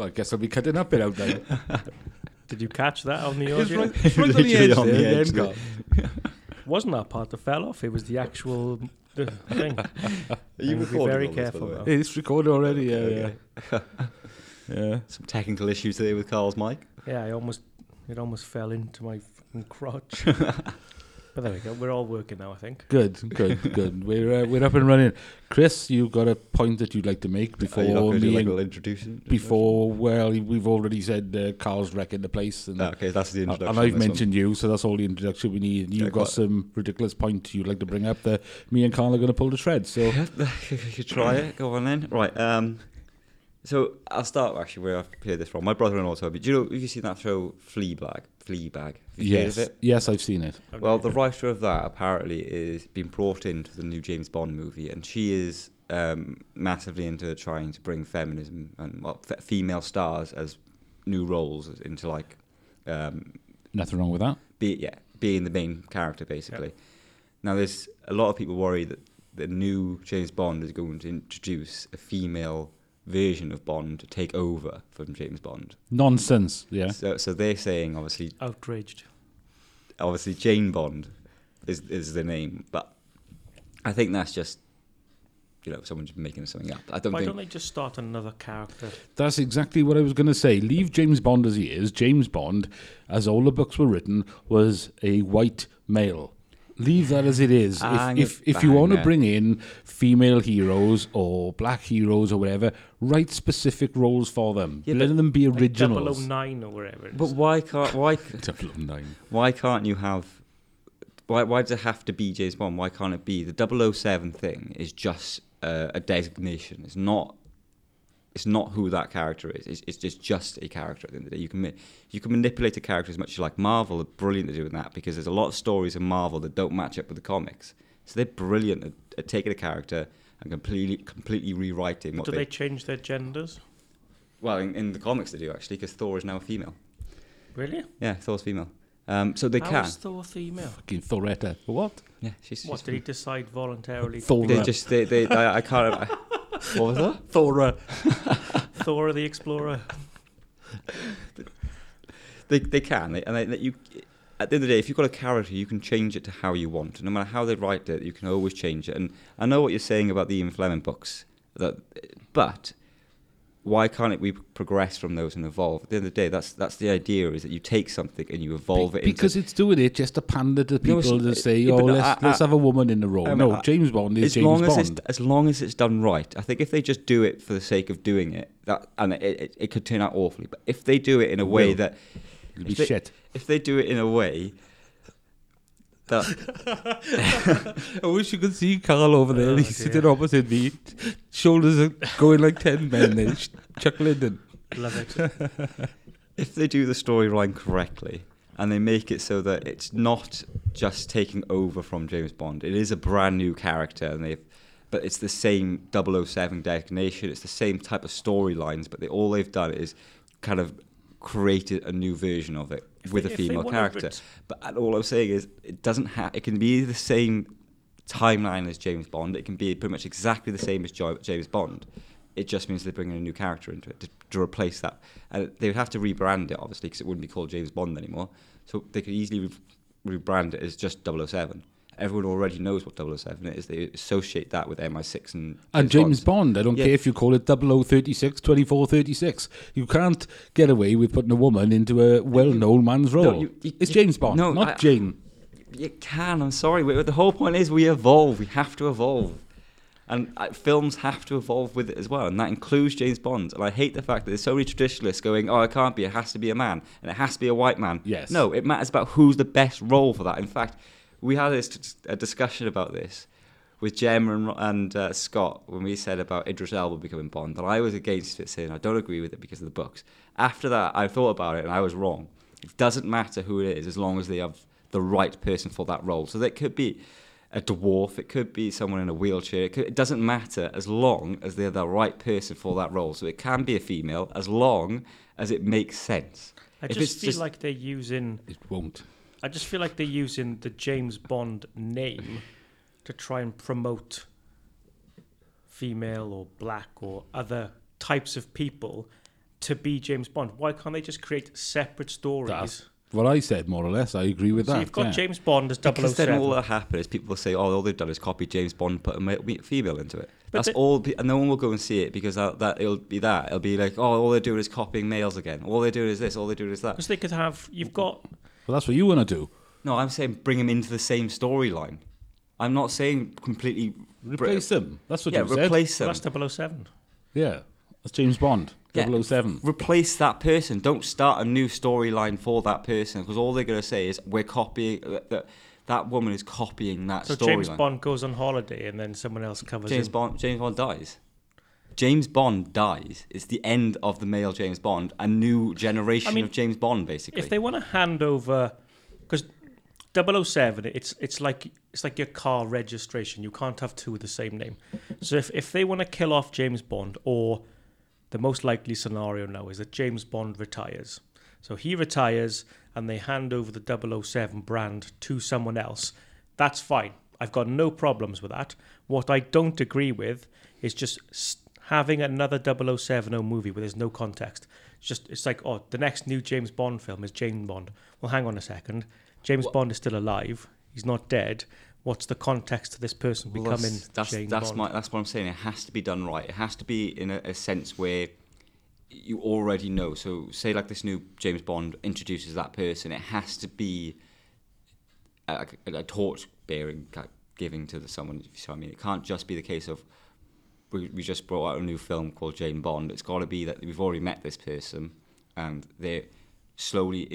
Well, I guess I'll be cutting up it out then. Did you catch that on the it's audio? right, it's right on the edge on the the edge there. Wasn't that part that fell off? It was the actual thing. Are you Be recording very all this, by the careful way? It's recorded already, yeah, Okay. yeah. yeah. Some technical issues there with Carl's mic. Yeah, I almost it almost fell into my fucking crotch. But there we go. We're all working now, I think. Good, good, good. We're uh, we're up and running. Chris, you've got a point that you'd like to make before Are you not going do me like and little introduction? before? Well, we've already said uh, Carl's wrecking the place, and, Ah, okay, that's the introduction. and. I've on this mentioned you, so that's all the introduction we need. And you've Yeah, got quite. some ridiculous point you'd like to bring up that me and Carl are going to pull the thread. So one. you could try it. Go on then. Right. Um. So I'll start actually where I've heard this from. My brother-in-law told me. Do you know? Have you seen that show Fleabag? Fleabag. Have you heard yes, of it? yes, I've seen it. Well, the writer of that apparently is being brought into the new James Bond movie, and she is um, massively into trying to bring feminism and well, f- female stars as new roles into like um, Nothing wrong with that. be yeah being the main character basically. Now, there's a lot of people worry that the new James Bond is going to introduce a female version of Bond to take over from James Bond. Nonsense. Yeah. So, so they're saying obviously outraged. obviously Jane Bond is is the name, but I think that's just you know someone just making something up. I don't Why think don't they just start another character? That's exactly what I was going to say. Leave James Bond as he is. James Bond, as all the books were written, was a white male. Leave that as it is. If if, if you want to bring in female heroes or black heroes or whatever, write specific roles for them. Yeah, Let them be Like originals. 009 or whatever. But why can't why 009. why can't you have why why does it have to be James Bond? Why can't it be the 007 thing? Is just uh, a designation. It's not. It's not who that character is. It's, it's just just a character at the end of the day. You can you can manipulate a character as much as you like. Marvel are brilliant at doing that because there's a lot of stories in Marvel that don't match up with the comics. So they're brilliant at, at taking a character and completely completely rewriting what do they, they change their genders? well in, in the comics they do actually because Thor is now a female. Really? Yeah, Thor's female. Um, so they How can. is Thor female? Fucking Thoretta. What? Yeah, she's, What she's did he decide voluntarily? Thor- They just they, they I, I can't. I, what was that? Thora. Uh, Thor the Explorer? They they can, they, and they, that you. At the end of the day, if you've got a character, you can change it to how you want. No matter how they write it, you can always change it. And I know what you're saying about the Ian Fleming books, that, but why can't it we progress from those and evolve? At the end of the day, that's that's the idea: is that you take something and you evolve it because it's doing it just to pander to people to say, oh, no, let's, I- let's I- have a woman in the role. Um, I mean, no, James Bond is as James long as Bond. it's as long as it's done right, I think if they just do it for the sake of doing it, that and it, it, it could turn out awfully. But if they do it in a way that be if they- shit. if they do it in a way I wish you could see Carl over there. Oh, He's dear. sitting opposite me. Shoulders are going like 10 men there, sh- chuckling. And Love it. if they do the storyline correctly and they make it so that it's not just taking over from James Bond, it is a brand new character, and they've but it's the same 007 designation, it's the same type of storylines, but they, all they've done is kind of created a new version of it If with they- a female character. But all I'm saying is, it doesn't have. It can be the same timeline as James Bond. It can be pretty much exactly the same as jo- James Bond. It just means they're bringing a new character into it to, to replace that. And they would have to rebrand it, obviously, because it wouldn't be called James Bond anymore. So they could easily re- rebrand it as just 007. Everyone already knows what 007 is. They associate that with MI6 and And James Bond. I don't Yeah. care if you call it 0036, 2436. You can't get away with putting a woman into a well known man's role. you- you- it's James Bond, no, not I- Jane. You can. I'm sorry. The whole point is we evolve. We have to evolve, and uh, films have to evolve with it as well, and that includes James Bond. And I hate the fact that there's so many traditionalists going, "Oh, it can't be. It has to be a man, and it has to be a white man." Yes. No, it matters about who's the best role for that. In fact, we had this a discussion about this with Gemma and, and uh, Scott when we said about Idris Elba becoming Bond, and I was against it, saying I don't agree with it because of the books. After that, I thought about it, and I was wrong. It doesn't matter who it is as long as they have the right person for that role. So that could be a dwarf, it could be someone in a wheelchair. It, could, it doesn't matter as long as they're the right person for that role. So it can be a female as long as it makes sense. I If just feel just- like they're using. It won't. I just feel like they're using the James Bond name to try and promote female or black or other types of people, to be James Bond. Why can't they just create separate stories? That's what I said, more or less. I agree with so that. you've got yeah. James Bond as Because then oh all that happens is people will say, "Oh, all they've done is copy James Bond, put a female into it." But That's the- all, and no one will go and see it because that, that it'll be that. It'll be like, "Oh, all they're doing is copying males again. All they're doing is this. All they're doing is that." Because they could have, you've got, Well, that's what you want to do. No, I'm saying bring him into the same storyline. I'm not saying completely Replace them. That's what yeah, you said. replace well, them. that's 007. Yeah, that's James Bond. Yeah. 007. replace that person. Don't start a new storyline for that person because all they're going to say is we're copying uh, that. That woman is copying that So James storyline. Bond goes on holiday and then someone else covers James him. Bond. James Bond dies. James Bond dies. It's the end of the male James Bond. A new generation I mean, of James Bond, basically. If they want to hand over, because 007, it's it's like it's like your car registration. You can't have two with the same name. So if if they want to kill off James Bond, or the most likely scenario now is that James Bond retires. So he retires and they hand over the 007 brand to someone else. That's fine. I've got no problems with that. What I don't agree with is just having another 070 movie where there's no context. It's just it's like, oh, the next new James Bond film is James Bond. Well, hang on a second. James Well- Bond is still alive. He's not dead. What's the context to this person Well, becoming that's that's, James that's Bond? my that's what I'm saying. It has to be done right. It has to be in a, a sense where you already know. So, say like this new James Bond introduces that person, it has to be a, a, a torch bearing giving to the, someone. If you see what I mean, it can't just be the case of we, we just brought out a new film called James Bond. It's got to be that we've already met this person and they're slowly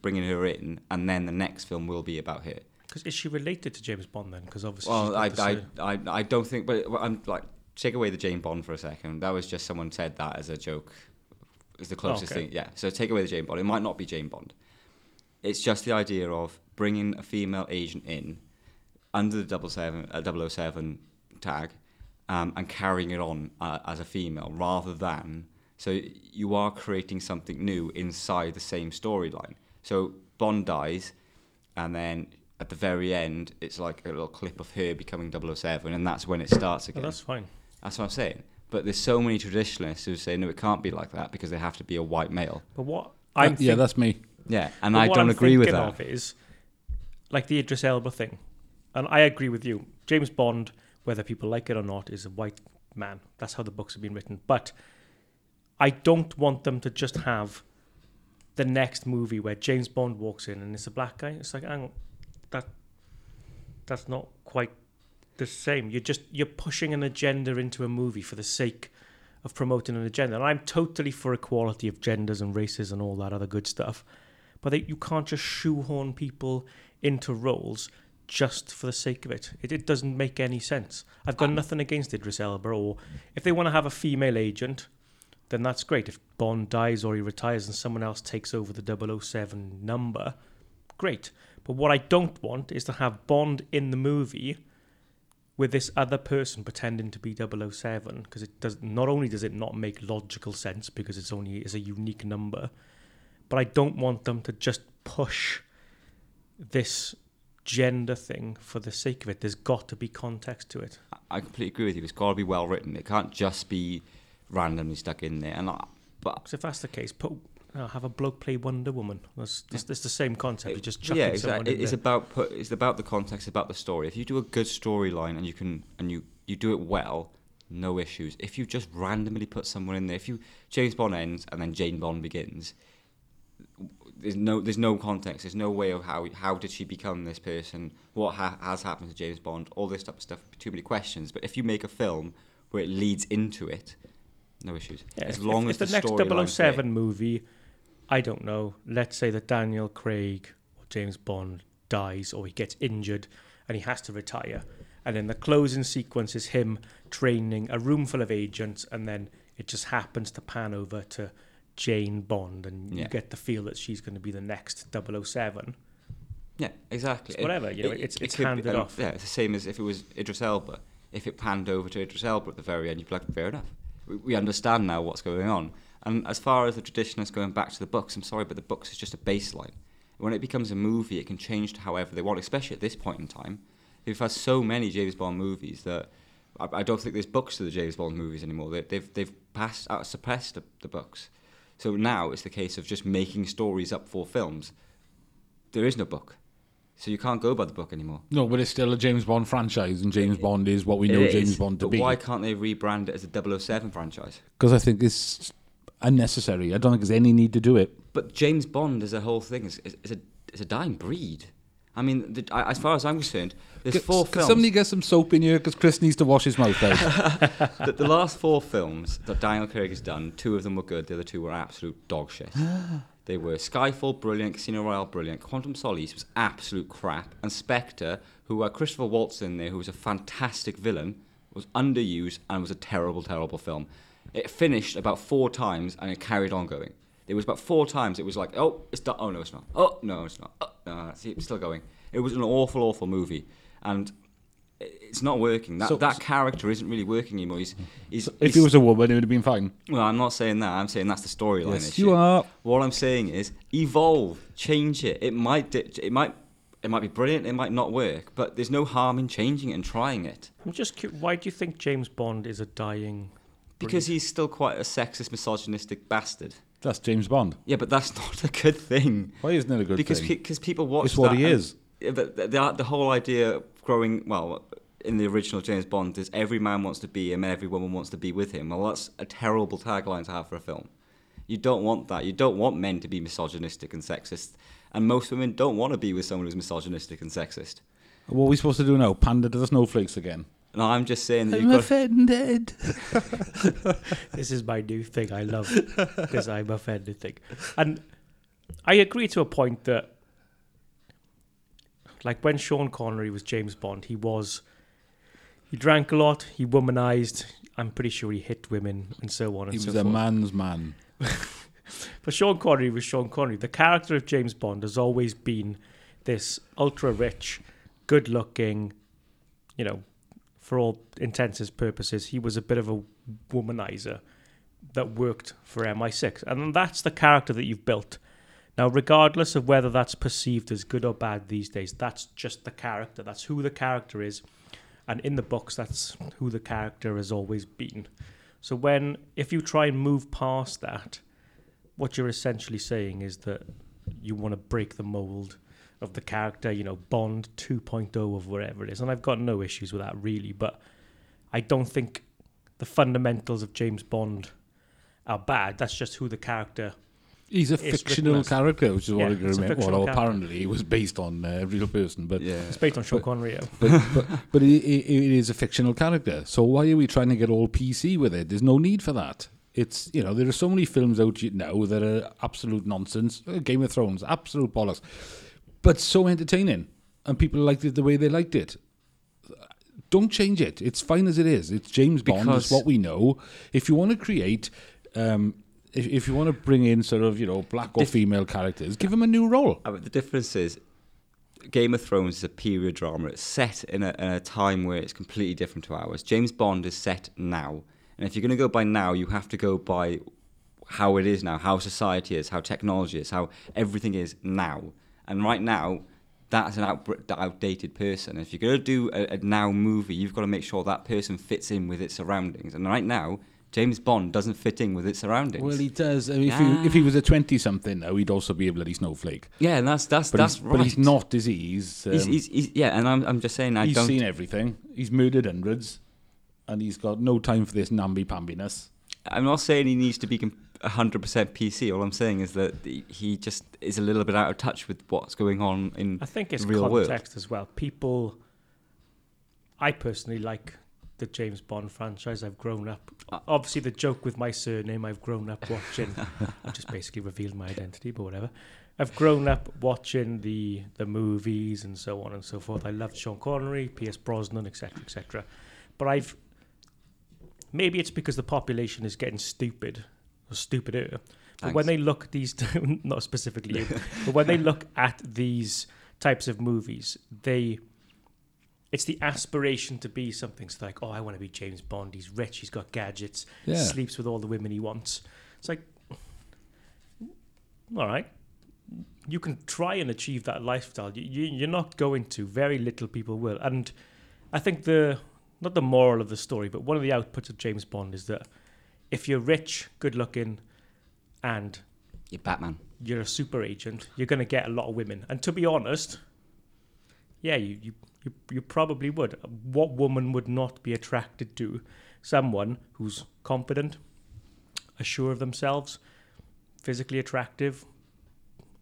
bringing her in, and then the next film will be about her. Because is she related to James Bond then? Because obviously, Well, I, I, I, I don't think, but I'm like, take away the Jane Bond for a second. That was just someone said that as a joke. Is the closest okay. thing, yeah. So take away the Jane Bond. It might not be Jane Bond. It's just the idea of bringing a female agent in under the double seven, uh, 007 tag, um, and carrying it on uh, as a female rather than. So you are creating something new inside the same storyline. So Bond dies, and then at the very end, it's like a little clip of her becoming 007, and that's when it starts oh, again. that's fine. That's what I'm saying. But there's so many traditionalists who say no, it can't be like that because they have to be a white male. But what I'm Uh, yeah, that's me. Yeah, and but I what don't I'm agree with thinking that. Of is like the Idris Elba thing, and I agree with you. James Bond, whether people like it or not, is a white man. That's how the books have been written. But I don't want them to just have the next movie where James Bond walks in and it's a black guy. It's like, hang on, that that's not quite the same. You're just you're pushing an agenda into a movie for the sake of promoting an agenda. And I'm totally for equality of genders and races and all that other good stuff. But they, you can't just shoehorn people into roles just for the sake of it. It, it doesn't make any sense. I've got ah. nothing against Idris Elba, or if they want to have a female agent, then that's great. If Bond dies or he retires and someone else takes over the 007 number, great. But what I don't want is to have Bond in the movie with this other person pretending to be 007 because it does not only does it not make logical sense because it's only is a unique number but I don't want them to just push this gender thing for the sake of it there's got to be context to it I completely agree with you. It's got to be well written. It can't just be randomly stuck in there. And I, but if that's the case put uh, have a bloke play Wonder Woman that's, that's, that's the same concept you just But chuck yeah, exactly. It's there. about put, it's about the context, about the story. If you do a good storyline and you can and you you do it well, no issues. If you just randomly put someone in there, if you James Bond ends and then Jane Bond begins, there's no there's no context. There's no way of how how did she become this person? What ha- has happened to James Bond? All this type of stuff. Too many questions. But if you make a film where it leads into it, no issues. Yeah, as long if, as if the, storyline's next there. 007 movie, I don't know, let's say that Daniel Craig or James Bond dies or he gets injured and he has to retire. And then the closing sequence is him training a room full of agents, and then it just happens to pan over to Jane Bond, and you get the feel that she's going to be the next 007. Yeah, exactly. It's whatever, you know, it's- it's handed off. Yeah, it's the same as if it was Idris Elba. If it panned over to Idris Elba at the very end, you'd be like, fair enough. We, we understand now what's going on. And as far as the traditionalists going back to the books, I'm sorry, but the books is just a baseline. When it becomes a movie, it can change to however they want, especially at this point in time. We've had so many James Bond movies that I, I don't think there's books to the James Bond movies anymore. They, they've they've passed out, suppressed the, the books. So now it's the case of just making stories up for films. There is no book. So you can't go by the book anymore. No, but it's still a James Bond franchise, and James Bond is what we know It James is, Bond to but be. why can't they rebrand it as a 007 franchise? Because I think it's unnecessary. I don't think there's any need to do it. But James Bond as a whole thing is, is, is a is a dying breed. I mean, the, as far as I'm concerned, there's four can films. somebody get some soap in here? Because Chris needs to wash his mouth out. the, the last four films that Daniel Craig has done, two of them were good, the other two were absolute dog shit. they were Skyfall, brilliant, Casino Royale, brilliant, Quantum Solace was absolute crap, and Spectre, who had Christopher Waltz in there, who was a fantastic villain, was underused and was a terrible, terrible film. It finished about four times and it carried on going. There was about four times it was like, oh, it's done. Oh, no, it's not. Oh, no, it's not. Oh, no, it's it's still going. It was an awful, awful movie. And it's not working. That, So- that character isn't really working anymore. He's, he's, if he's- he was a woman, it would have been fine. well, I'm not saying that. I'm saying that's the storyline Yes, issue. you are. What I'm saying is evolve, change it. It might, di- it might, it might be brilliant. It might not work, but there's no harm in changing it and trying it I'm just cu- why do you think James Bond is a dying? because he's still quite a sexist, misogynistic bastard. That's James Bond. Yeah, but that's not a good thing. Why isn't it a good because thing? because people watch. It's what he and- is. But the, the the whole idea of growing well in the original James Bond is every man wants to be him, and every woman wants to be with him. Well, that's a terrible tagline to have for a film. You don't want that. You don't want men to be misogynistic and sexist, and most women don't want to be with someone who's misogynistic and sexist. What are we supposed to do now? Pander to the snowflakes again? And I'm just saying that I'm you've got. offended. This is my new thing. I love because I'm offended thing. And I agree to a point that, like when Sean Connery was James Bond, he was, he drank a lot, he womanized. I'm pretty sure he hit women and so on and He so forth. He was a man's man. But Sean Connery was Sean Connery. The character of James Bond has always been this ultra rich, good looking, you know, for all intents and purposes, he was a bit of a womanizer that worked for MI6. And that's the character that you've built. Now, regardless of whether that's perceived as good or bad these days, that's just the character. That's who the character is. And in the books, that's who the character has always been. So when, if you try and move past that, what you're essentially saying is that you want to break the mold of the character, you know, Bond 2.0 of whatever it is. And I've got no issues with that really, but I don't think the fundamentals of James Bond are bad. That's just who the character. He's a fictional as- character, which is what I remember. Well, character. apparently he was based on a real person, but Yeah. It's based on Sean Connery. yeah. but but, but it, it, it is a fictional character. So why are we trying to get all PC with it? There's no need for that. It's you know there are so many films out now that are absolute nonsense. Uh, Game of Thrones, absolute bollocks, but so entertaining, and people liked it the way they liked it. Don't change it. It's fine as it is. It's James Bond. Because- It's what we know. If you want to create. Um, if, if you want to bring in sort of you know black or Dif- female characters, give them a new role. Uh, the difference is, Game of Thrones is a period drama. It's set in a, in a time where it's completely different to ours. James Bond is set now, and if you're going to go by now, you have to go by how it is now, how society is, how technology is, how everything is now. And right now, that's an out, outdated person. If you're going to do a, a now movie, you've got to make sure that person fits in with its surroundings. And right now, James Bond doesn't fit in with its surroundings. Well, he does. I mean, if, he, if he was a twenty-something now, he'd also be able to be a bloody snowflake. yeah, and that's that's But, that's he's, right. but he's not, is he? He's, um, He's, he's, he's, yeah, and I'm, I'm just saying I he's don't. seen everything. He's murdered hundreds, and he's got no time for this namby-pambiness. I'm not saying he needs to be com- 100% PC. All I'm saying is that he- just is a little bit out of touch with what's going on in I think it's real world. context as well. People, I personally like the James Bond franchise. I've grown up. Uh, Obviously, the joke with my surname, I've grown up watching. I've just basically revealed my identity, but whatever. I've grown up watching the the movies and so on and so forth. I loved Sean Connery, Pierce Brosnan, etc., etc. But I've maybe it's because the population is getting stupid stupider. But when they look at these, not specifically you, but when they look at these types of movies, they it's the aspiration to be something. It's like, oh, I want to be James Bond. He's rich. He's got gadgets. Yeah. Sleeps with all the women he wants. It's like, all right, you can try and achieve that lifestyle. You, you, you're not going to. Very little people will. And I think the not the moral of the story, but one of the outputs of James Bond is that if you're rich, good looking, and You're Batman. you're a super agent, you're going to get a lot of women. And to be honest, yeah, you, you, you, you probably would. What woman would not be attracted to someone who's confident, assured of themselves, physically attractive,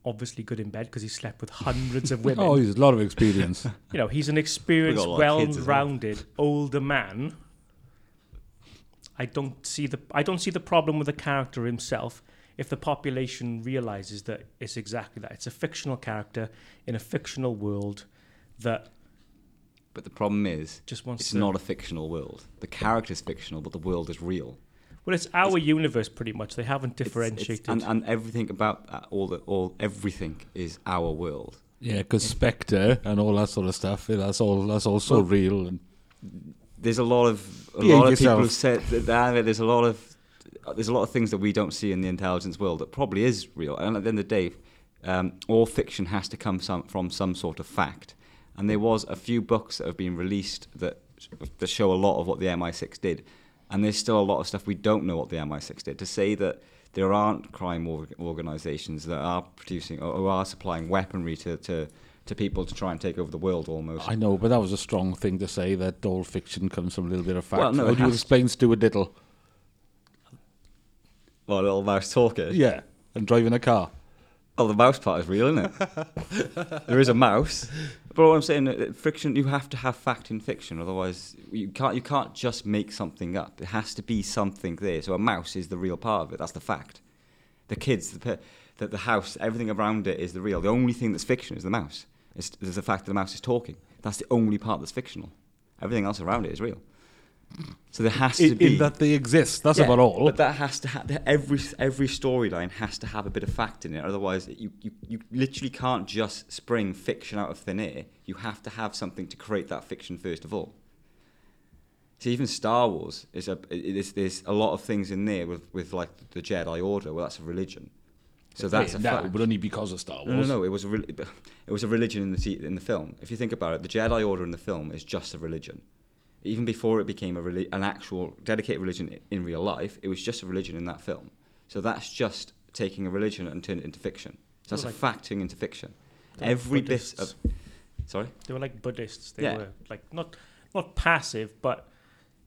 obviously good in bed because he slept with hundreds of women. Oh, he's a lot of experience. you know, he's an experienced, We got a lot of kids as well. well-rounded older man. I don't see the I don't see the problem with the character himself if the population realizes that it's exactly that. It's a fictional character in a fictional world that But the problem is, just wants it's to not a fictional world. The character's fictional, but the world is real. Well, it's our universe pretty much. They haven't It's- it's- differentiated. and, and everything about that, all the all everything is our world. yeah, because Spectre and all that sort of stuff. yeah, That's all. That's all so Well- real. And There's a lot of a Behave lot of people yourself. who said that, that there's a lot of there's a lot of things that we don't see in the intelligence world that probably is real. And at the end of the day, um, all fiction has to come some, from some sort of fact. And there was a few books that have been released that that show a lot of what the MI6 did. And there's still a lot of stuff we don't know what the MI6 did. To say that there aren't crime org- organizations that are producing or, or are supplying weaponry to, to to people to try and take over the world almost. I know, but that was a strong thing to say that all fiction comes from a little bit of fact. Well, no, How do you explain Stuart Little? well, a little mouse talker. Yeah, and driving a car. Oh, the mouse part is real, isn't it? there is a mouse. But what I'm saying, uh, fiction, you have to have fact in fiction, otherwise you can't. You can't just make something up. It has to be something there. So a mouse is the real part of it. That's the fact. The kids, the the, the house, everything around it is the real. The only thing that's fiction is the mouse. It's, there's the fact that the mouse is talking. That's the only part that's fictional. Everything else around it is real. So there has to In, be in that they exist. That's yeah, about all. But that has to have every every storyline has to have a bit of fact in it. Otherwise, you, you you literally can't just spring fiction out of thin air. You have to have something to create that fiction first of all. See, even Star Wars is a it is, there's a lot of things in there with with like the Jedi Order. Well, that's a religion. So that's Yeah, a no, fact. but only because of Star Wars. No, no, no. It was a re- it was a religion in the te- in the film. If you think about it, the Jedi Order in the film is just a religion. Even before it became a reli- an actual dedicated religion in real life, it was just a religion in that film. So that's just taking a religion and turning it into fiction. So that's Like- a fact turning into fiction. They're like Every bit of sorry. They were like Buddhists. They Yeah. were like not not passive, but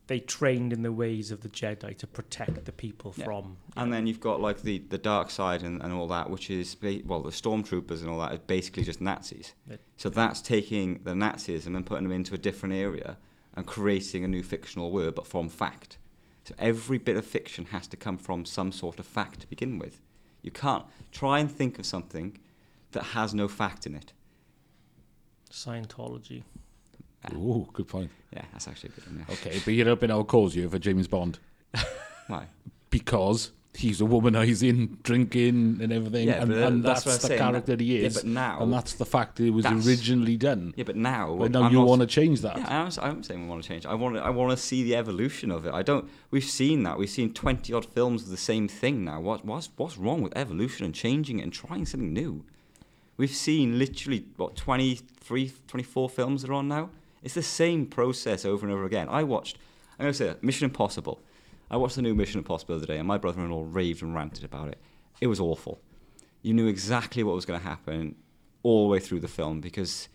they trained in the ways of the Jedi to protect the people Yeah. from. And then you've got like the, the dark side and, and all that, which is well the stormtroopers and all that is basically just Nazis. Yeah. So that's taking the Nazism and putting them into a different area and creating a new fictional word, but from fact. So every bit of fiction has to come from some sort of fact to begin with. You can't try and think of something that has no fact in it. Scientology. Ooh, good point. Yeah, that's actually a good one. Yeah. Okay, but you're up in our cause here for James Bond Why? because he's a womanizing, drinking, and everything, Yeah, and, and that's that's, the saying. character he is. Yeah, but now- and that's the fact that it was originally done. Yeah, but now. But now I'm you want to change that. Yeah, I'm, I'm saying we want to change. I want to. I want to see the evolution of it. I don't. We've seen that. We've seen twenty odd films of the same thing now. What, what's what's wrong with evolution and changing it and trying something new? We've seen literally what 23, 24 films that are on now. It's the same process over and over again. I watched. I'm gonna say it, Mission Impossible. I watched the new Mission Impossible the other day, and my brother-in-law raved and ranted about it. It was awful. You knew exactly what was going to happen all the way through the film because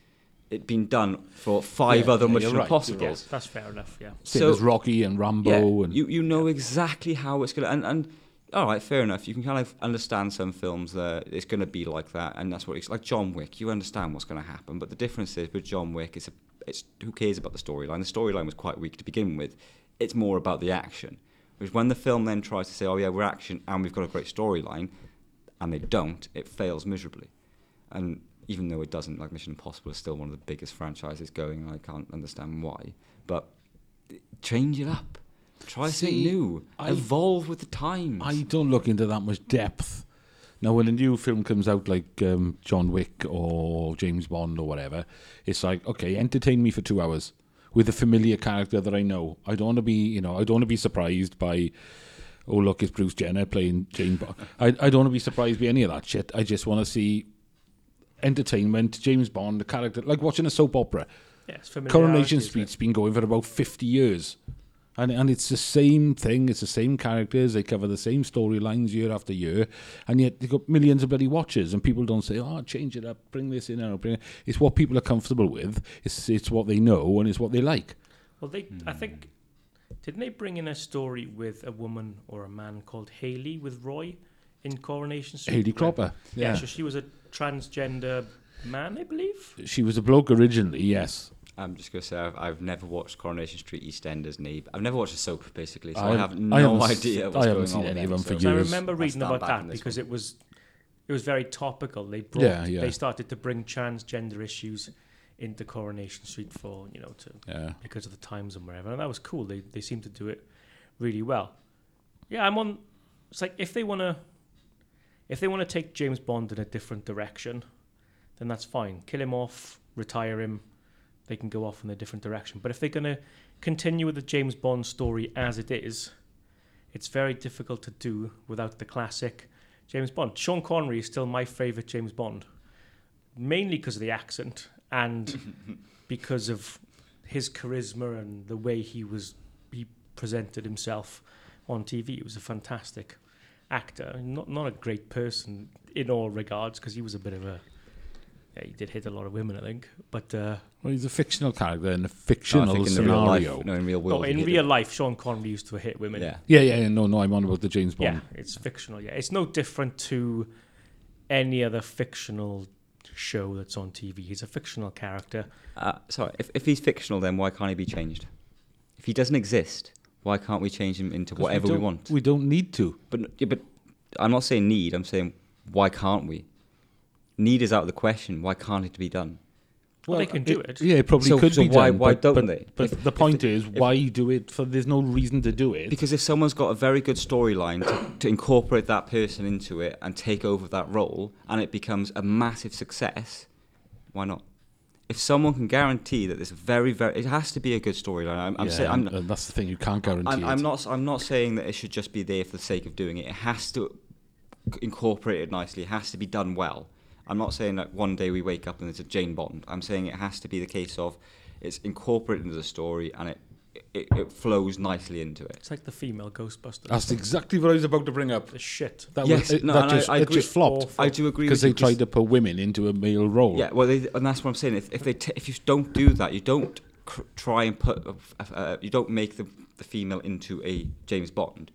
it'd been done for five Yeah, other yeah, Mission you're right, Impossibles. you're Yes, that's fair enough. Yeah. Same So- as Rocky and Rambo. Yeah, and you you know exactly how it's gonna and, and all right, fair enough. You can kind of understand some films that it's gonna be like that, and that's what it's like. John Wick, you understand what's gonna happen, but the difference is with John Wick, it's a it's who cares about the storyline. The storyline was quite weak to begin with. It's more about the action. Which when the film then tries to say, "Oh yeah, we're action and we've got a great storyline," and they don't, it fails miserably. And even though it doesn't, like Mission Impossible is still one of the biggest franchises going, and I can't understand why. But change it up. Try something new. I- Evolve with the times. I don't look into that much depth. Now, when a new film comes out like um, John Wick or James Bond or whatever, it's like, okay, entertain me for two hours with a familiar character that I know. I don't want to be, you know, I don't want to be surprised by, oh, look, it's Bruce Jenner playing James Bond. I, I don't want to be surprised by any of that shit. I just want to see entertainment, James Bond, the character, like watching a soap opera. Yes. Coronation Street's been going for about 50 years. And, and it's the same thing. It's the same characters. They cover the same storylines year after year, and yet they've got millions of bloody watchers. And people don't say, "Oh, change it up, bring this in." Or bring it. It's what people are comfortable with. It's it's what they know, and it's what they like. Well, they, I think, hmm. didn't they bring in a story with a woman or a man called Hayley with Roy in Coronation Street? Hayley Cropper. Yeah. Yeah, so she was a transgender man, I believe. she was a bloke originally. Yes, I'm just going to say I've, I've never watched Coronation Street EastEnders, Neve. I've never watched a soap, basically, so I, have I no haven't s- idea I haven't going seen on any of them, them for so- So I remember reading stand about that because one. it was it was very topical. They brought Yeah, yeah. they started to bring transgender issues into Coronation Street for you know to yeah. because of the times and wherever, and that was cool. They they seemed to do it really well. Yeah, I'm on. It's like if they want to, if they want to take James Bond in a different direction, then that's fine. Kill him off, retire him. They can go off in a different direction. But if they're going to continue with the James Bond story as it is, it's very difficult to do without the classic James Bond. Sean Connery is still my favorite James Bond, mainly because of the accent and because of his charisma and the way he was he presented himself on TV. He was a fantastic actor, not not a great person in all regards because he was a bit of a yeah, he did hit a lot of women, I think. But uh, Well, he's a fictional character in a fictional think in the real scenario. life, no, in real world. oh, he in real life, Sean Connery used to hit women. yeah. Yeah, yeah, yeah, no, no, I'm on about the James Bond. Yeah, it's fictional. Yeah, it's no different to any other fictional show that's on TV. He's a fictional character. Uh, sorry, if, if he's fictional, then why can't he be changed? If he doesn't exist, why can't we change him into whatever we, don't- want? We don't need to. But yeah, but I'm not saying need. I'm saying why can't we? Need is out of the question. Why can't it be done? Well, they can do it. Yeah, it probably So- could so be why- done. why but, don't but, they? But If- the point the- is, if- why do it? For there's no reason to do it. Because if someone's got a very good storyline to, to incorporate that person into it and take over that role, and it becomes a massive success, why not? If someone can guarantee that this very, very, it has to be a good storyline. I'm, I'm yeah, saying, I'm, and- and that's the thing. You can't guarantee I'm, it. I'm not. I'm not saying that it should just be there for the sake of doing it. It has to incorporate it nicely. It has to be done well. I'm not saying that one day we wake up and it's a Jane Bond. I'm saying it has to be the case of it's incorporated into the story and it it, it flows nicely into it. It's like the female Ghostbusters. That's exactly what I was about to bring up. the shit. That Yes, was it, no, that and I- just, I it agree. just flopped Awful. I do agree because they tried to put women into a male role. Yeah, well, they, and that's what I'm saying. If, if they t- if you don't do that, you don't cr- try and put uh, uh, you don't make the the female into a James Bond.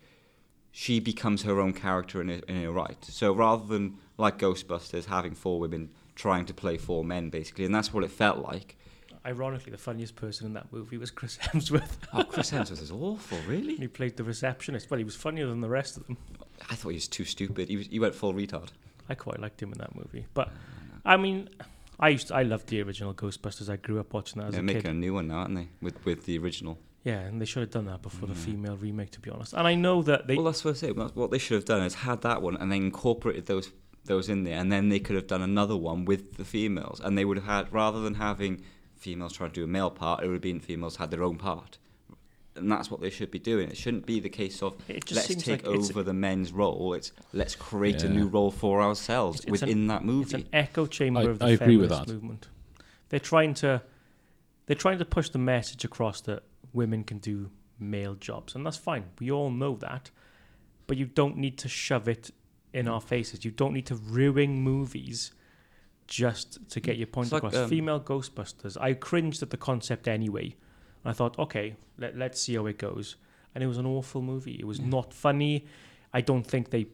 She becomes her own character in her, in her right. So rather than like Ghostbusters having four women trying to play four men, basically, and that's what it felt like. Ironically, the funniest person in that movie was Chris Hemsworth. Oh, Chris Hemsworth is awful, really. he played the receptionist. Well, he was funnier than the rest of them. I thought he was too stupid. He was he went full retard. I quite liked him in that movie. But I mean, I used to, I loved the original Ghostbusters. I grew up watching that as They're a making a new one now, aren't they? With with the original. Yeah, and they should have done that before the Mm. female remake, to be honest. And I know that they well, that's what I say. That's what they should have done is had that one and then incorporated those those in there, and then they could have done another one with the females, and they would have had rather than having females trying to do a male part, it would have been females had their own part, and that's what they should be doing. It shouldn't be the case of it just let's seems take like it's, over the men's role. It's let's create a new role for ourselves It's- it's an- within that movie. it's an echo chamber I- of the I agree with feminist that. movement. They're trying to they're trying to push the message across that women can do male jobs, and that's fine. We all know that, but you don't need to shove it in our faces. You don't need to ruin movies just to get your point It's like, across. um, Female Ghostbusters. I cringed at the concept anyway. I thought, okay, let, let's see how it goes. And it was an awful movie. It was Yeah. not funny. I don't think they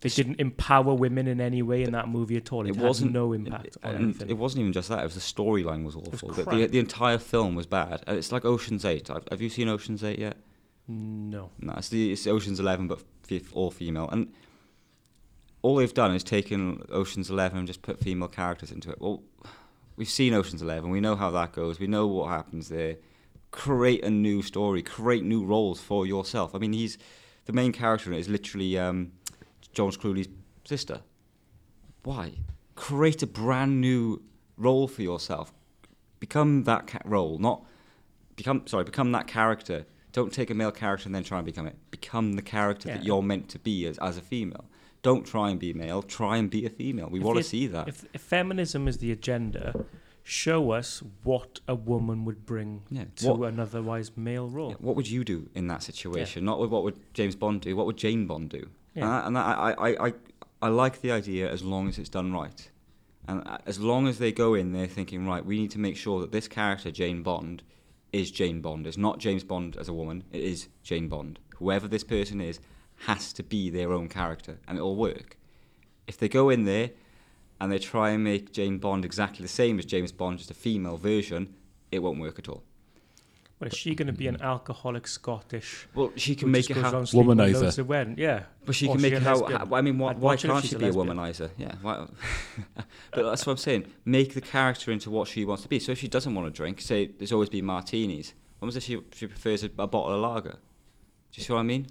they didn't empower women in any way in that movie at all. It, It had wasn't- no impact on and anything. it wasn't even just that; it was the storyline was was awful. the, the, the entire film was bad. It's like Ocean's Eight. Have, have you seen Ocean's Eight yet? no. No, it's, the, it's Ocean's Eleven, but f- all female. And all they've done is taken Ocean's Eleven and just put female characters into it. Well, we've seen Ocean's Eleven. We know how that goes. We know what happens there. Create a new story. Create new roles for yourself. I mean, he's the main character in it is literally um, George Clooney's sister. Why? Create a brand new role for yourself. Become that ca- role, not become. Sorry, become that character. Don't take a male character and then try and become it. Become the character that you're meant to be as, as a female. Don't try and be male. Try and be a female. We If want to see that. If, if feminism is the agenda, show us what a woman would bring Yeah. to What, an otherwise male role. yeah, what would you do in that situation? Not with what would James Bond do. What would Jane Bond do? Yeah. And, I, and I, I, I, I like the idea as long as it's done right. And as long as they go in there thinking, right, we need to make sure that this character, Jane Bond, is Jane Bond. It's not James Bond as a woman, it is Jane Bond. Whoever this person is has to be their own character, and it'll work. If they go in there and they try and make Jane Bond exactly the same as James Bond, just a female version, it won't work at all. But is she going to be an alcoholic Scottish? Well, she can make it goes how, around sleeping with Womanizer. loads of men? Yeah. but she Or can make a it how, how. I mean, why, why watch it if can't she be a lesbian. womanizer? Yeah, why, but that's what I'm saying. Make the character into what she wants to be. So if she doesn't want to drink, say there's always been martinis. What was if she she prefers a, a bottle of lager? Do you see what I mean?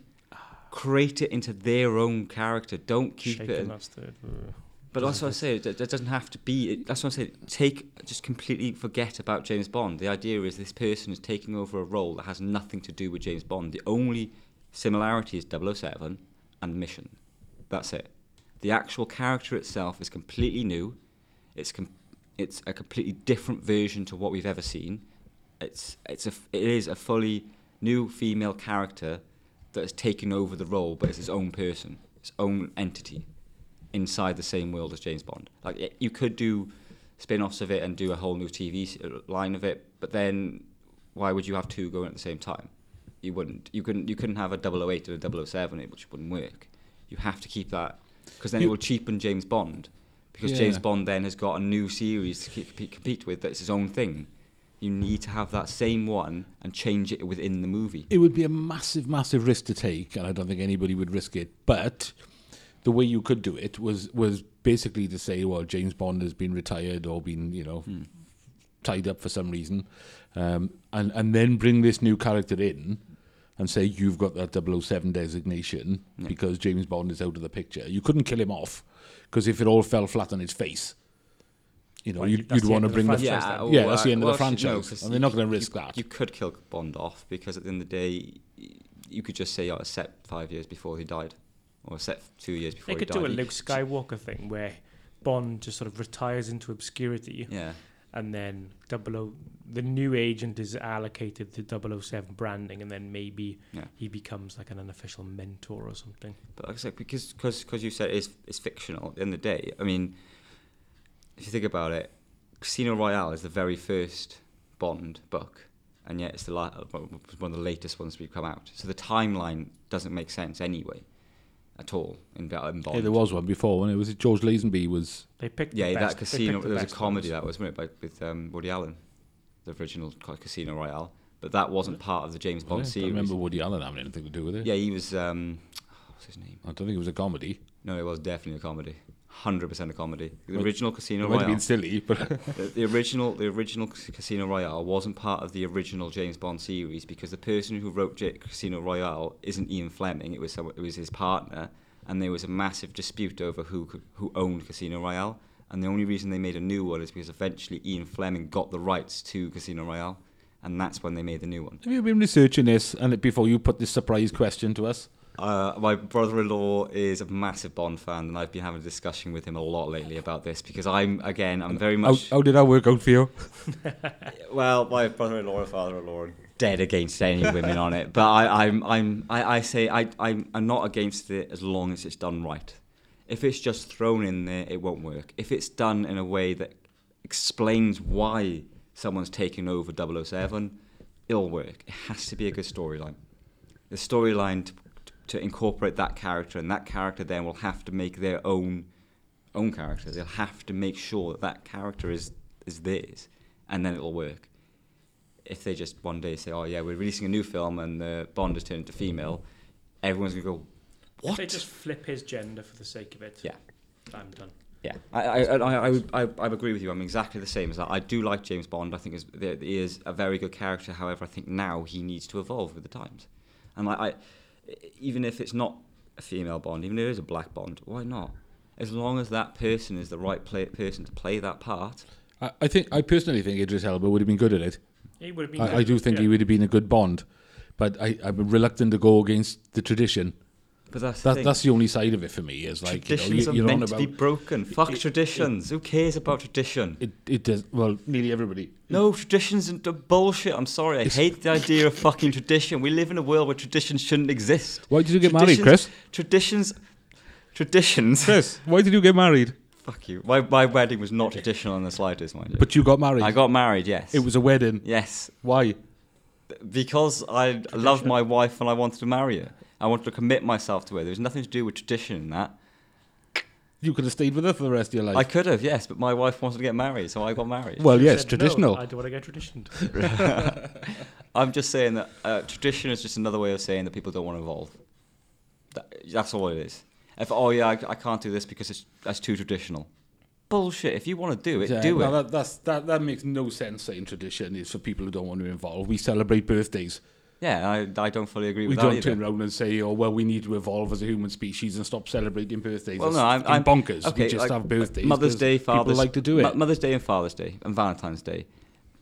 Create it into their own character. Don't keep Shaken, it. in- that's the. uh, But that's what I say. It, it doesn't have to be. It, that's what I say. Take just completely forget about James Bond. The idea is this person is taking over a role that has nothing to do with James Bond. The only similarity is 007 and Mission. That's it. The actual character itself is completely new. It's com- it's a completely different version to what we've ever seen. It's it's a it is a fully new female character that has taken over the role, but it's its own person, its own entity inside the same world as James Bond. Like y- you could do spin-offs of it and do a whole new TV uh, line of it, but then why would you have two going at the same time? You wouldn't. You couldn't. You couldn't have a 008 and a 007, which wouldn't work. You have to keep that because then it will cheapen James Bond. Because Yeah. James Bond then has got a new series to keep, compete with that's his own thing. You need to have that same one and change it within the movie. It would be a massive, massive risk to take, and I don't think anybody would risk it. But the way you could do it was was basically to say, well, James Bond has been retired or been, you know, tied up for some reason, um, and and then bring this new character in and say you've got that 007 designation Yeah. because James Bond is out of the picture. You couldn't kill him off because if it all fell flat on his face, you know, Well, you'd, you'd want to the bring the franchise Yeah, yeah, that's the end well, of the franchise, no, and they're not going to risk you, that. You could kill Bond off because at the end of the day, you could just say, "Oh, set five years before he died," or set two years before They he could do a Luke Skywalker thing where Bond just sort of retires into obscurity Yeah, and then 00, the new agent is allocated to 007 branding and then maybe Yeah. he becomes like an unofficial mentor or something. but like I said, because cause, cause you said it's it's fictional. At the end of the day, I mean, if you think about it, Casino Royale is the very first Bond book, and yet it's the la- one of the latest ones we've come out. So the timeline doesn't make sense anyway, at all in, in Bond. Yeah, there was one before, and it was George Lazenby was They picked the Yeah, best, that casino. picked the There was a comedy ones. that was, wasn't it, by, with um, Woody Allen, the original Casino Royale. But that wasn't part of the James Bond Was it? I remember Woody Allen having anything to do with it. Yeah, he was. Um, what's his name? I don't think it was a comedy. No, it was definitely a comedy. Hundred percent a comedy. The original It Casino might have been silly, but the, the original, the original Casino Royale wasn't part of the original James Bond series because the person who wrote J- Casino Royale isn't Ian Fleming. It was some, it was his partner, and there was a massive dispute over who could, who owned Casino Royale. And the only reason they made a new one is because eventually Ian Fleming got the rights to Casino Royale, and that's when they made the new one. have you been researching this? And before you put this surprise question to us, Uh, my brother-in-law is a massive Bond fan, and I've been having a discussion with him a lot lately about this because I'm again I'm very much how did that work out for you? well, my brother-in-law and father-in-law are dead against any women on it, but I, I'm I'm I, I say I I'm, I'm not against it as long as it's done right. If it's just thrown in there, it won't work. If it's done in a way that explains why someone's taking over 007, it'll work. It has to be a good storyline. The storyline to, incorporate that character, and that character then will have to make their own own character. They'll have to make sure that that character is is theirs, and then it'll work. If they just one day say, "Oh yeah, we're releasing a new film and the Bond has turned into female," everyone's gonna go, If "What?" they just flip his gender for the sake of it, Yeah. I'm done. Yeah, I I, I, I, I I agree with you. I'm exactly the same as that. I do like James Bond. I think is he is a very good character. However, I think now he needs to evolve with the times. And like I, even if it's not a female Bond, even if it is a black Bond, why not? As long as that person is the right play, person to play that part. I, I think I personally think Idris Elba would have been good at it. He would have been. I, I do think yeah. he would have been a good Bond, but I, I'm reluctant to go against the tradition But that's the That, thing. that's the only side of it for me. Is like you know, Traditions you, are meant to about be broken. Fuck traditions. Who cares about tradition? it. It does well. Nearly everybody. No, traditions are bullshit. I'm sorry. I hate the idea of fucking tradition. We live in a world where traditions shouldn't exist. Why did you get married, Chris? Traditions. Traditions. Chris, why did you get married? Fuck you. My, my wedding was not traditional in the slightest, mind you. But you got married. I got married, yes. It was a wedding. Yes. Why? Because I loved my wife and I wanted to marry her. I wanted to commit myself to it. There was nothing to do with tradition in that. You could have stayed with her for the rest of your life. I could have, yes, but my wife wanted to get married, so I got married. well, You yes, said, traditional. No, I don't want to get traditioned. I'm just saying that uh, tradition is just another way of saying that people don't want to evolve. That, that's all it is. If oh yeah, I, I can't do this because it's that's too traditional. Bullshit. If you want to do it, Yeah, do no, it. That, that's, that, that makes no sense saying tradition is for people who don't want to involve. We celebrate birthdays. Yeah, I, I don't fully agree We with don't that turn either. around and say, oh, well, we need to evolve as a human species and stop celebrating birthdays. Well, no, I'm, I'm bonkers. Okay, we just like, have birthdays. Mother's Day, Father's People like to do it. Mother's Day and Father's Day and Valentine's Day.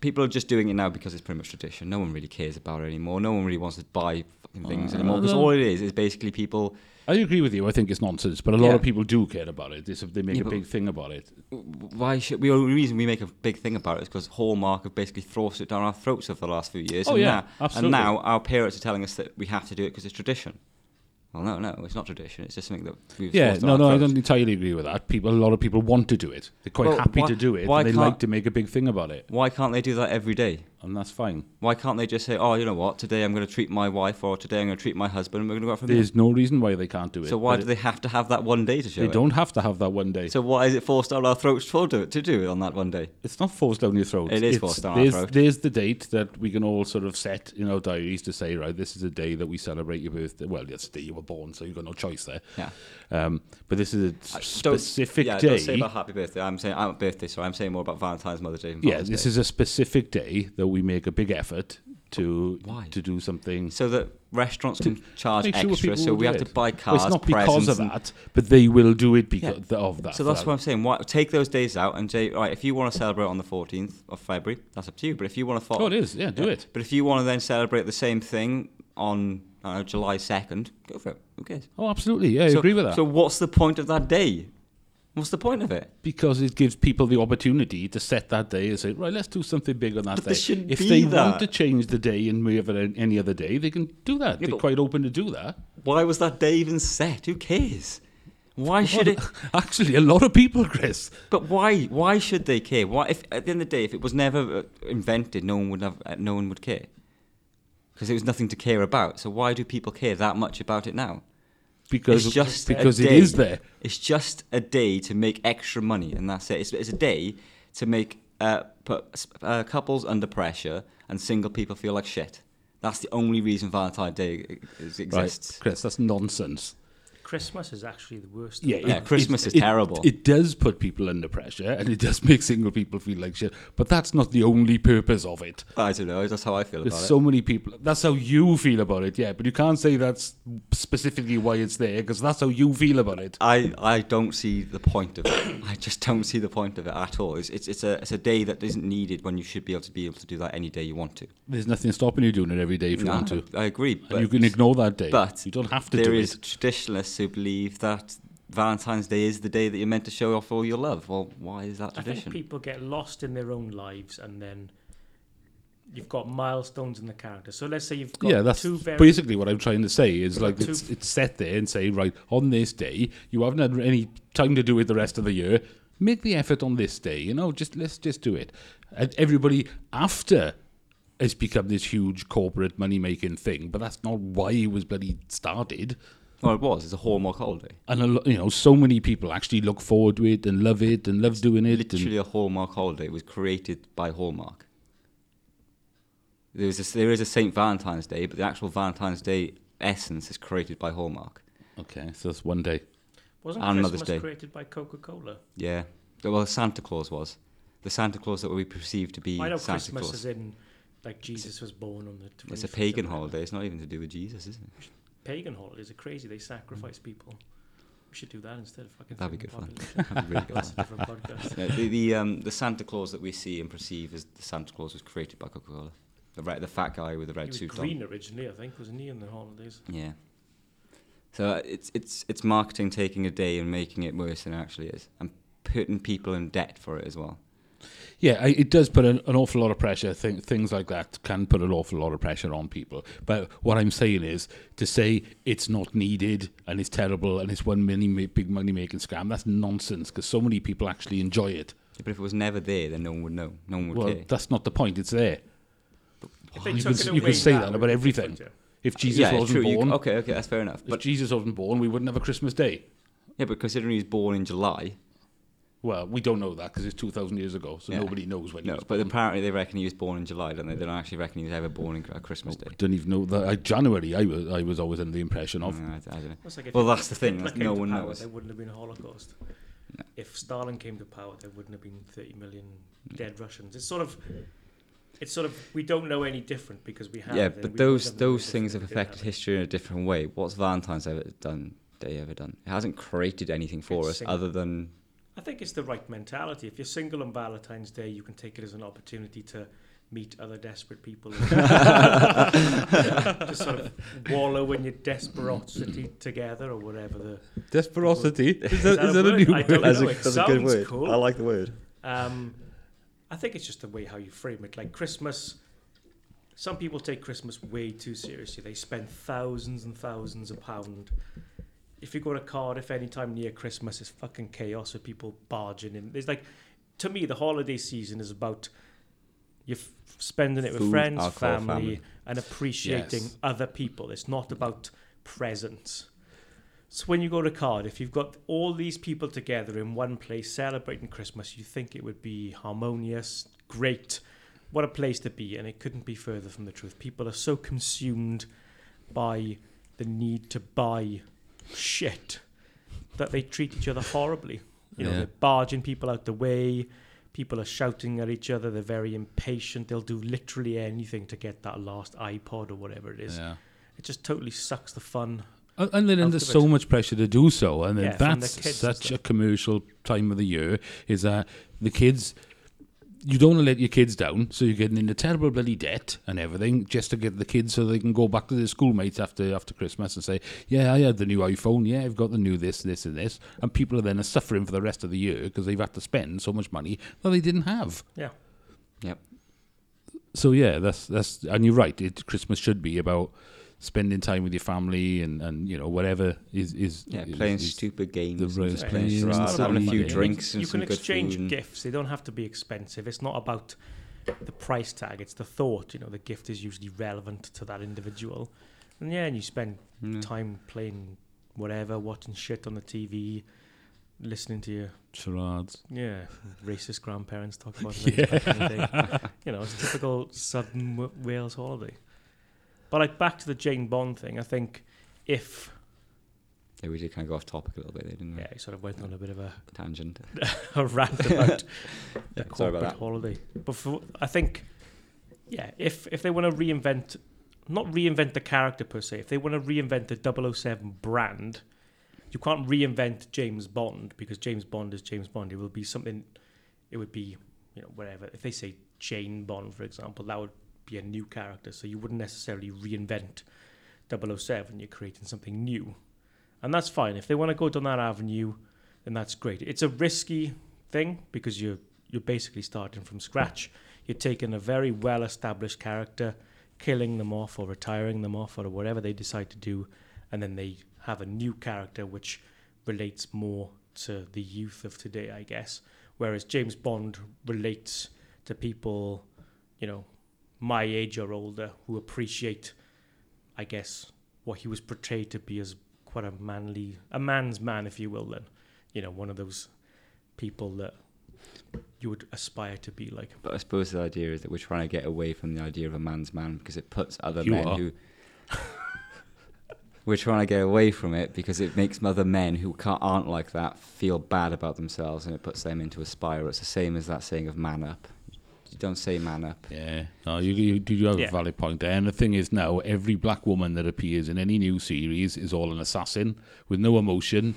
People are just doing it now because it's pretty much tradition. No one really cares about it anymore. No one really wants to buy fucking things Uh, anymore because all it is is basically people. I agree with you. I think it's nonsense, but a lot Yeah. of people do care about it. They, they make Yeah, a but- big thing about it. Why should we? The only reason we make a big thing about it is because Hallmark have basically thrust it down our throats over the last few years. Oh, and yeah, now, absolutely. And now our parents are telling us that we have to do it because it's tradition. Well, no, no, it's not tradition. It's just something that we've Yeah, forced down no, our no, I throats. don't entirely agree with that. People, a lot of people want to do it. They're quite Well, happy why- to do it, why and they can't- like to make a big thing about it, Why can't they do that every day? And that's fine. Why can't they just say, "Oh, you know what? Today I'm going to treat my wife, or today I'm going to treat my husband, and we're going to go out for dinner." There's no reason why they can't do it. So why do they have to have that one day to show They it? don't have to have that one day. So why is it forced down our throats for do it, to do it on that one day? It's not forced down your throat. It is It's- forced down our there's, throat. There's the date that we can all sort of set in our diaries to say, right, this is a day that we celebrate your birthday. Well, that's the day you were born, so you've got no choice there. Yeah. Um, but this is a I- s- don't- specific yeah, day. Don't say about happy birthday. I'm saying I'm birthday, so I'm saying more about Valentine's, Mother's Day. Yeah, this Day. is a specific day that we make a big effort to Why? to do something. so that restaurants can charge sure extra. So we have it. to buy Well, cars, it's not presents, because of that, but they will do it because Yeah. of that. So that's that. what I'm saying. Why, take those days out and say, right, if you want to celebrate on the 14th of February, that's up to you. But if you want to follow, Oh, it is. Yeah, do it. But if you want to then celebrate the same thing on I know, July 2nd, go for it. Who cares? Oh, absolutely. Yeah, I so, agree with that. So what's the point of that day? What's the point of it? because it gives people the opportunity to set that day and say, right, let's do something big on that But day. if they that. want to change the day and move it any other day, they can do that. Yeah, They're quite open to do that. Why was that day even set? Who cares? Why should it? Actually, a lot of people, Chris. But why? Why should they care? Why? If at the end of the day, if it was never uh, invented, no one would have. Uh, no one would care. Because it was nothing to care about. So why do people care that much about it now? Because, It's just because it day. there. It's just a day to make extra money, and that's it. It's, it's a day to make uh, put uh, couples under pressure and single people feel like shit. That's the only reason Valentine's Day exists. Right, Chris, that's nonsense. Christmas is actually the worst. Yeah, Yeah, Christmas is terrible. It does put people under pressure, and it does make single people feel like shit. But that's not the only purpose of it. I don't know. That's how I feel There's about it. so many people. That's how you feel about it, yeah. But you can't say that's specifically why it's there, because that's how you feel about it. it. I, I don't see the point of it. I just don't see the point of it at all. It's, it's, it's, a, it's a day that isn't needed when you should be able to be able to do that any day you want to. There's nothing stopping you doing it every day if you No, want to. I agree. But and you can ignore that day. but you don't have to there do is it. Traditionalists who believe that Valentine's Day is the day that you're meant to show off all your love. Well, why is that I think tradition? people get lost in their own lives, and then you've got milestones in the character. So let's say you've got Yeah, that's two very basically what I'm trying to say. Is like Two- it's, it's set there and say right on this day you haven't had any time to do it the rest of the year. Make the effort on this day. You know, just let's just do it. And everybody after has become this huge corporate money making thing, but that's not why it was bloody started. Well, it was. It's a Hallmark holiday. And a lo- you know, so many people actually look forward to it and love it and love doing it. Literally, And a Hallmark holiday It was created by Hallmark. There is a, there is a Saint Valentine's Day, but the actual Valentine's Day essence is created by Hallmark. okay, so that's one day. wasn't and Christmas Mother's Day. created by Coca-Cola. Yeah. Well, Santa Claus was the Santa Claus that we perceive to be I know Santa Christmas Claus. is in like Jesus was born on the. It's a pagan holiday. It's not even to do with Jesus, is it? Pagan holidays are crazy. They sacrifice people. We should do that instead of fucking. That'd be good fun. That'd be really good. That's a different podcast. No, the the, um, the Santa Claus that we see and perceive as the Santa Claus was created by Coca Cola. The red, the fat guy with the He red was suit green originally, I think, wasn't he, in the holidays? Yeah. So uh, it's it's it's marketing taking a day and making it worse than it actually is, and putting people in debt for it as well. Yeah, it does put an, an awful lot of pressure. Th- things like that can put an awful lot of pressure on people. But what I'm saying is to say it's not needed and it's terrible and it's one mini ma- big money making scam. That's nonsense because so many people actually enjoy it. Yeah, but if it was never there, then no one would know. No one would Well, care. that's not the point. It's there. If they You took could- you could say now, that about everything. different, If uh, Jesus yeah, wasn't true. You- born, okay, okay, that's fair enough. if But Jesus wasn't born, we wouldn't have a Christmas Day. yeah, but considering he's born in July, Well, we don't know that because it's 2,000 years ago, so Yeah. nobody knows when he no. was But born. apparently they reckon he was born in July, don't they? They don't actually reckon he was ever born in uh, Christmas Day. I don't even know that. Uh, January, I was, I was always under the impression of. Uh, I, I don't know. It's like if Well, Hitler- that's the thing, Hitler that's- came no to one power, knows. There wouldn't have been a Holocaust. No. If Stalin came to power, there wouldn't have been 30 million dead Russians. It's sort of, it's sort of, we don't know any different because we have. yeah, and but we those wouldn't know those things have different if we affected have it. history in a different way. What's Valentine's ever done? Day ever done? It hasn't created anything for It's us single. other than I think it's the right mentality. If you're single on Valentine's Day, you can take it as an opportunity to meet other desperate people. Just sort of wallow in your desperosity together or whatever the Desperosity? Is Is that, that is a that a word? new I word? don't know. It sounds cool. I like the word. Um, I think it's just the way how you frame it. Like Christmas, some people take Christmas way too seriously. They spend thousands and thousands of pounds. If you go to Cardiff anytime near Christmas, it's fucking chaos with people barging in. There's like, to me, the holiday season is about you f- spending it with friends, alcohol, family, family. and appreciating Yes. other people. It's not about presents. So when you go to Cardiff, if you've got all these people together in one place celebrating Christmas. You think it would be harmonious, great. What a place to be, and it couldn't be further from the truth. People are so consumed by the need to buy shit that they treat each other horribly. You know, Yeah. they're barging people out the way. People are shouting at each other. They're very impatient. They'll do literally anything to get that last iPod or whatever it is. Yeah. It just totally sucks the fun And and then there's so much pressure to do so, and then Yeah, that's such a commercial time of the year. Is that the kids? You don't want to let your kids down, so you're getting into terrible bloody debt and everything just to get the kids so they can go back to their schoolmates after after Christmas and say, "Yeah, I had the new iPhone. Yeah, I've got the new this, this, and this." And people are then suffering for the rest of the year because they've had to spend so much money that they didn't have. Yeah. Yep. So yeah, that's that's and you're right. It, Christmas should be about spending time with your family and, and you know whatever is is Yeah, is- playing is- stupid games, the and playing games and charades, having a few money. drinks and you some can good exchange food. gifts. They don't have to be expensive. It's not about the price tag. It's the thought. You know, the gift is usually relevant to that individual. And yeah, and you spend Yeah. time playing whatever, watching shit on the TV, listening to your charades. yeah racist grandparents talk about things back in the. You know, it's a typical southern W- Wales holiday. But like back to the Jane Bond thing, I think if Yeah, we did kind of go off topic a little bit, there, didn't we? yeah, sort of went on a bit of a Tangent. a rant about the sorry about corporate that. holiday. But for, I think, yeah, if if they want to reinvent, not reinvent the character per se, if they want to reinvent the 007 brand, you can't reinvent James Bond because James Bond is James Bond. It will be something. It would be, you know, whatever. If they say Jane Bond, for example, that would be a new character. So you wouldn't necessarily reinvent 007. You're creating something new, and that's fine. If they want to go down that avenue, then that's great. It's a risky thing because you're you're basically starting from scratch. You're taking a very well established character, killing them off or retiring them off or whatever they decide to do, and then they have a new character which relates more to the youth of today, I guess. Whereas James Bond relates to people, you know, my age or older who appreciate, I guess, what he was portrayed to be as quite a manly, a man's man, if you will. Then, you know, one of those people that you would aspire to be like. But I suppose the idea is that we're trying to get away from the idea of a man's man because it puts other You men are. who. we're trying to get away from it because it makes other men who can't, aren't like that feel bad about themselves and it puts them into a spiral. It's the same as that saying of man up. You don't say man up. Yeah, no, you, you, you have Yeah. a valid point there. And the thing is now, every black woman that appears in any new series is all an assassin with no emotion.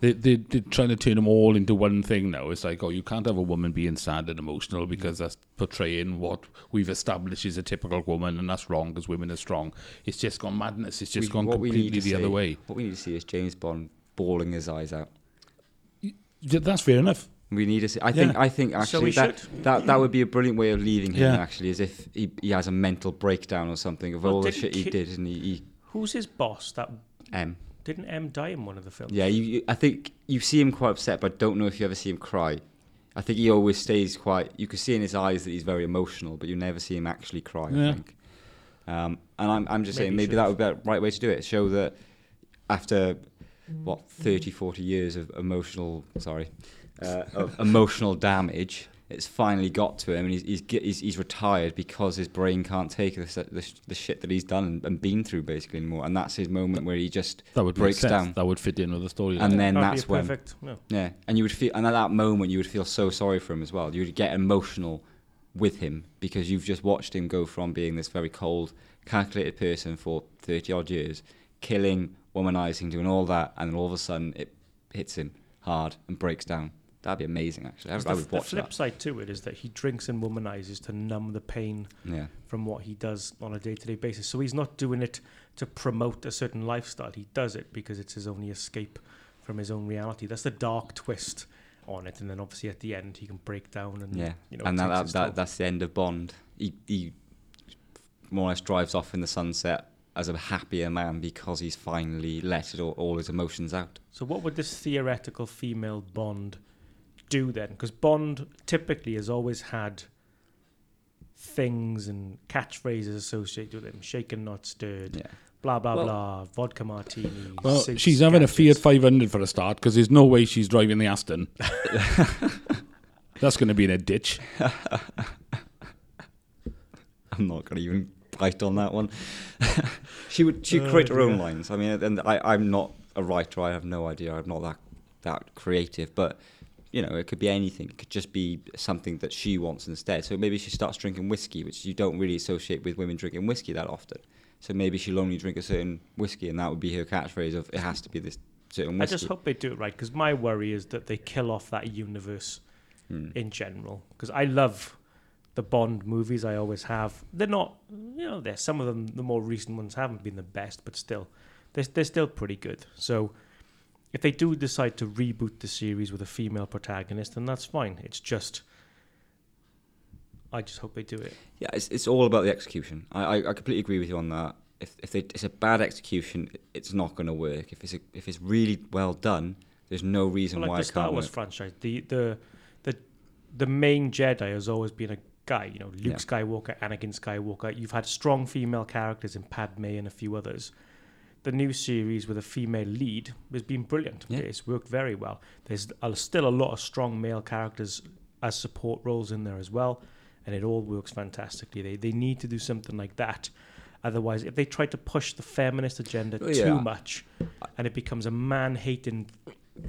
They, they, they're trying to turn them all into one thing now. It's like, oh, you can't have a woman being sad and emotional because that's portraying what we've established is a typical woman, and that's wrong because women are strong. It's just gone madness. It's just We- gone what we need completely to the other way. What we need to see is James Bond bawling his eyes out. That's fair enough. We need to see. I think. I think actually we that, should. that that would be a brilliant way of leaving him. Yeah. Actually, as if he, he has a mental breakdown or something of Well, all the shit he did, and he, he Who's his boss? That M. didn't M die in one of the films? Yeah, you, you, I think you see him quite upset, but I don't know if you ever see him cry. I think he always stays quite. You can see in his eyes that he's very emotional, but you never see him actually cry. Yeah. I think. Um, and I'm, I'm just Maybe saying maybe that would be the right way to do it. Show that after what 30, 40 years of emotional, sorry, uh, of emotional damage, it's finally got to him, and he's, he's he's he's retired because his brain can't take the, the, the shit that he's done and, and been through basically anymore. And that's his moment where he just That would breaks down. That would fit in with the story. And then That'd be that's when perfect. No. yeah, and you would feel, and at that moment, you would feel so sorry for him as well. You would get emotional with him because you've just watched him go from being this very cold, calculated person for thirty odd years, killing, womanizing, doing all that, and then all of a sudden it hits him hard and breaks down. That'd be amazing, actually. I, 'Cause I the, would the watch flip that. side to it is that he drinks and womanizes to numb the pain Yeah, from what he does on a day-to-day basis. So he's not doing it to promote a certain lifestyle. He does it because it's his only escape from his own reality. That's the dark twist on it. And then obviously at the end he can break down and yeah, you know and that, that, that that's the end of Bond. He, he more or less drives off in the sunset as a happier man because he's finally let all, all his emotions out. So what would this theoretical female Bond do then? Because Bond typically has always had things and catchphrases associated with him: shaken, not stirred, Yeah. blah blah Well- blah, vodka martini. Well, she's having a Fiat gadgets. 500 for a start because there's no way she's driving the Aston. That's going to be in a ditch. I'm not going to even bite on that one. she would she would Oh, create her own lines. I mean, and I, I'm not a writer. I have no idea. I'm not that that creative. But you know, it could be anything. It could just be something that she wants instead. So maybe she starts drinking whiskey, which you don't really associate with women drinking whiskey that often. So maybe she'll only drink a certain whiskey, and that would be her catchphrase of it has to be this certain I just hope they do it right because my worry is that they kill off that universe Hmm. in general. Because I love the Bond movies, I always have. They're not, you know, they're some of them. The more recent ones haven't been the best, but still, they're they're still pretty good. So. If they do decide to reboot the series with a female protagonist, then that's fine. It's just, I just hope they do it. Yeah, it's, it's all about the execution. I, I, I completely agree with you on that. If if they, it's a bad execution, it's not going to work. If it's a, if it's really well done, there's no reason Well, why like the it Star can't Wars work. franchise, the the the the main Jedi has always been a guy. You know, Luke Yeah. Skywalker, Anakin Skywalker. You've had strong female characters in Padme and a few others. The new series with a female lead has been brilliant. Yeah. It's worked very well. There's a, still a lot of strong male characters as support roles in there as well, and it all works fantastically. They they need to do something like that. Otherwise, if they try to push the feminist agenda Oh, too much, and it becomes a man-hating,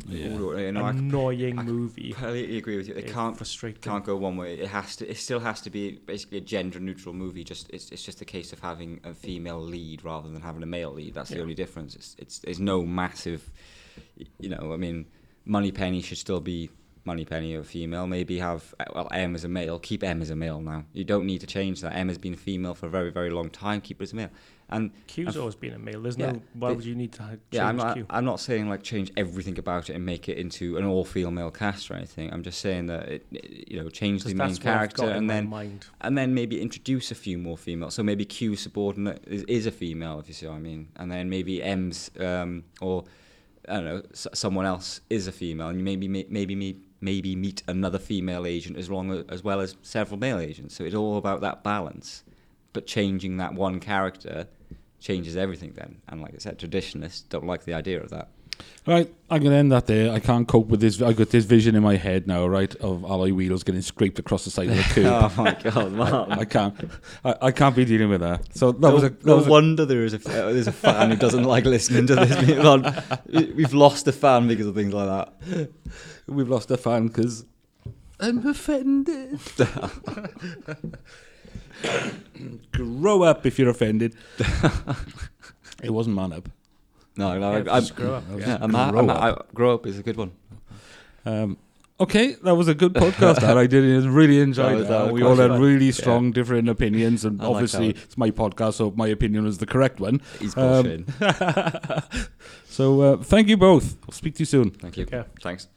Yeah. You know, annoying I movie, I completely agree with you. It it's can't frustrating. can't go one way. It has to. It still has to be basically a gender neutral movie. Just it's it's just a case of having a female lead rather than having a male lead. That's the only difference. It's it's there's no massive. You know, I mean, Moneypenny should still be Moneypenny a female. Maybe have well M as a male. Keep M as a male now. You don't need to change that. M has been a female for a very very long time. Keep it as a male. And Q's I've- always been a male. There's Yeah, no. Why the- would you need to change yeah, I'm not, Q? I'm not saying like change everything about it and make it into an all-female cast or anything. I'm just saying that it, it- you know, change the main that's what I've character and then mind. and then maybe introduce a few more females. So maybe Q's subordinate is, is a female, if you see what I mean. And then maybe M's um, or I don't know, s- someone else is a female, and you maybe ma- maybe meet maybe meet another female agent as long as, as well as several male agents. So it's all about that balance. But changing that one character changes everything then. And like I said, traditionalists don't like the idea of that. Right, I'm going to end that there. I can't cope with this. I've got this vision in my head now, right, of alloy wheels getting scraped across the side of the curb. oh my god, man. I can't. I, I can't be dealing with that. So that no, was a. That no was a wonder there is a there's a fan who doesn't like listening to this. We've lost a fan because of things like that. we've lost a fan because I'm offended. Grow up if you're offended. it wasn't man up. No, no, Yeah, I, I'm, grow up. Yeah. yeah, I'm, Grow ha- I'm, up. I, grow up is a good one. Um, okay, that was a good podcast. Dad. I did I really enjoyed That it. that we all had fun. really Yeah. strong, different opinions, and I obviously that. it's my podcast, so my opinion is the correct one. He's Um, bullshitting. So uh, thank you both. I'll speak to you soon. Thank you. Yeah. Thanks.